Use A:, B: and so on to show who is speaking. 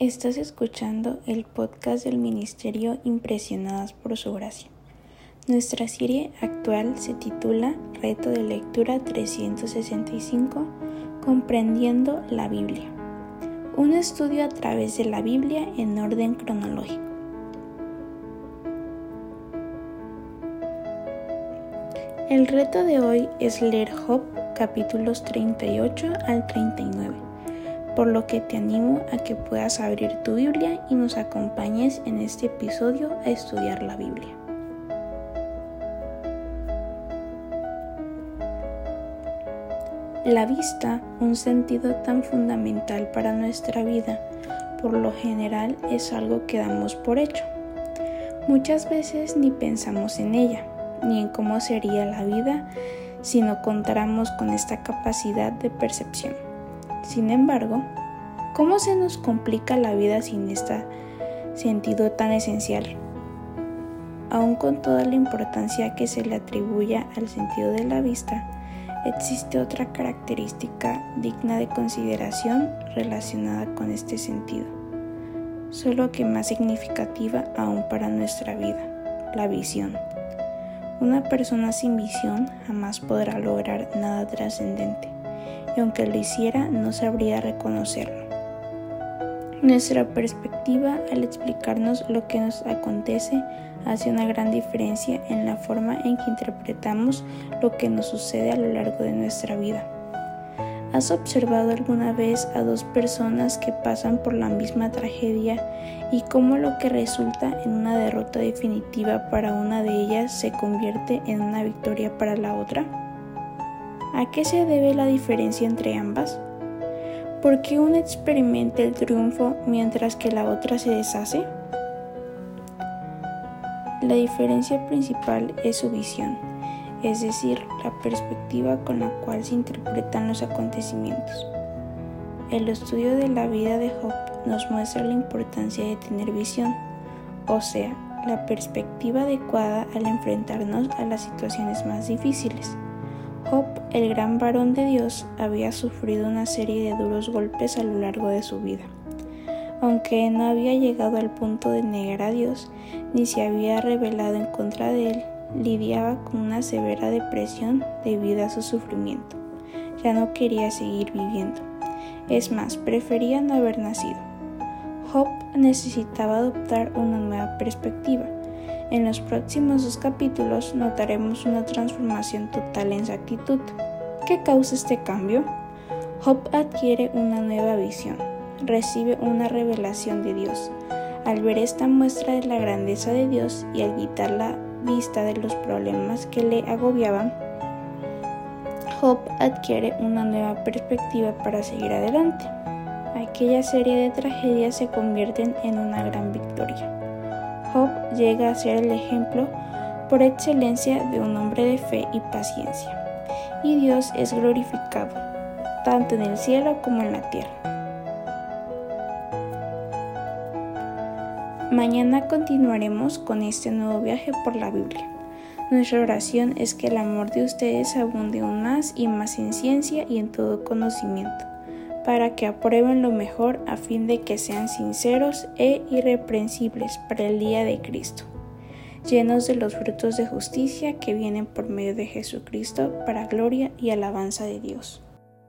A: Estás escuchando el podcast del Ministerio Impresionadas por Su Gracia. Nuestra serie actual se titula Reto de Lectura 365, Comprendiendo la Biblia. Un estudio a través de la Biblia en orden cronológico. El reto de hoy es leer Job capítulos 38 al 39 por lo que te animo a que puedas abrir tu Biblia y nos acompañes en este episodio a estudiar la Biblia. La vista, un sentido tan fundamental para nuestra vida, por lo general es algo que damos por hecho. Muchas veces ni pensamos en ella, ni en cómo sería la vida si no contáramos con esta capacidad de percepción. Sin embargo, ¿cómo se nos complica la vida sin este sentido tan esencial? Aun con toda la importancia que se le atribuye al sentido de la vista, existe otra característica digna de consideración relacionada con este sentido, solo que más significativa aún para nuestra vida, la visión. Una persona sin visión jamás podrá lograr nada trascendente y aunque lo hiciera no sabría reconocerlo. Nuestra perspectiva al explicarnos lo que nos acontece hace una gran diferencia en la forma en que interpretamos lo que nos sucede a lo largo de nuestra vida. ¿Has observado alguna vez a dos personas que pasan por la misma tragedia y cómo lo que resulta en una derrota definitiva para una de ellas se convierte en una victoria para la otra? ¿A qué se debe la diferencia entre ambas? ¿Por qué una experimenta el triunfo mientras que la otra se deshace? La diferencia principal es su visión, es decir, la perspectiva con la cual se interpretan los acontecimientos. El estudio de la vida de Job nos muestra la importancia de tener visión, o sea, la perspectiva adecuada al enfrentarnos a las situaciones más difíciles. Job, el gran varón de Dios, había sufrido una serie de duros golpes a lo largo de su vida. Aunque no había llegado al punto de negar a Dios, ni se había rebelado en contra de él, lidiaba con una severa depresión debido a su sufrimiento. Ya no quería seguir viviendo. Es más, prefería no haber nacido. Job necesitaba adoptar una nueva perspectiva en los próximos dos capítulos notaremos una transformación total en su actitud. ¿Qué causa este cambio? Job adquiere una nueva visión, recibe una revelación de Dios. Al ver esta muestra de la grandeza de Dios y al quitar la vista de los problemas que le agobiaban, Job adquiere una nueva perspectiva para seguir adelante. Aquella serie de tragedias se convierten en una gran victoria. Job llega a ser el ejemplo por excelencia de un hombre de fe y paciencia. Y Dios es glorificado, tanto en el cielo como en la tierra. Mañana continuaremos con este nuevo viaje por la Biblia. Nuestra oración es que el amor de ustedes abunde aún más y más en ciencia y en todo conocimiento para que aprueben lo mejor a fin de que sean sinceros e irreprensibles para el día de Cristo, llenos de los frutos de justicia que vienen por medio de Jesucristo para gloria y alabanza de Dios.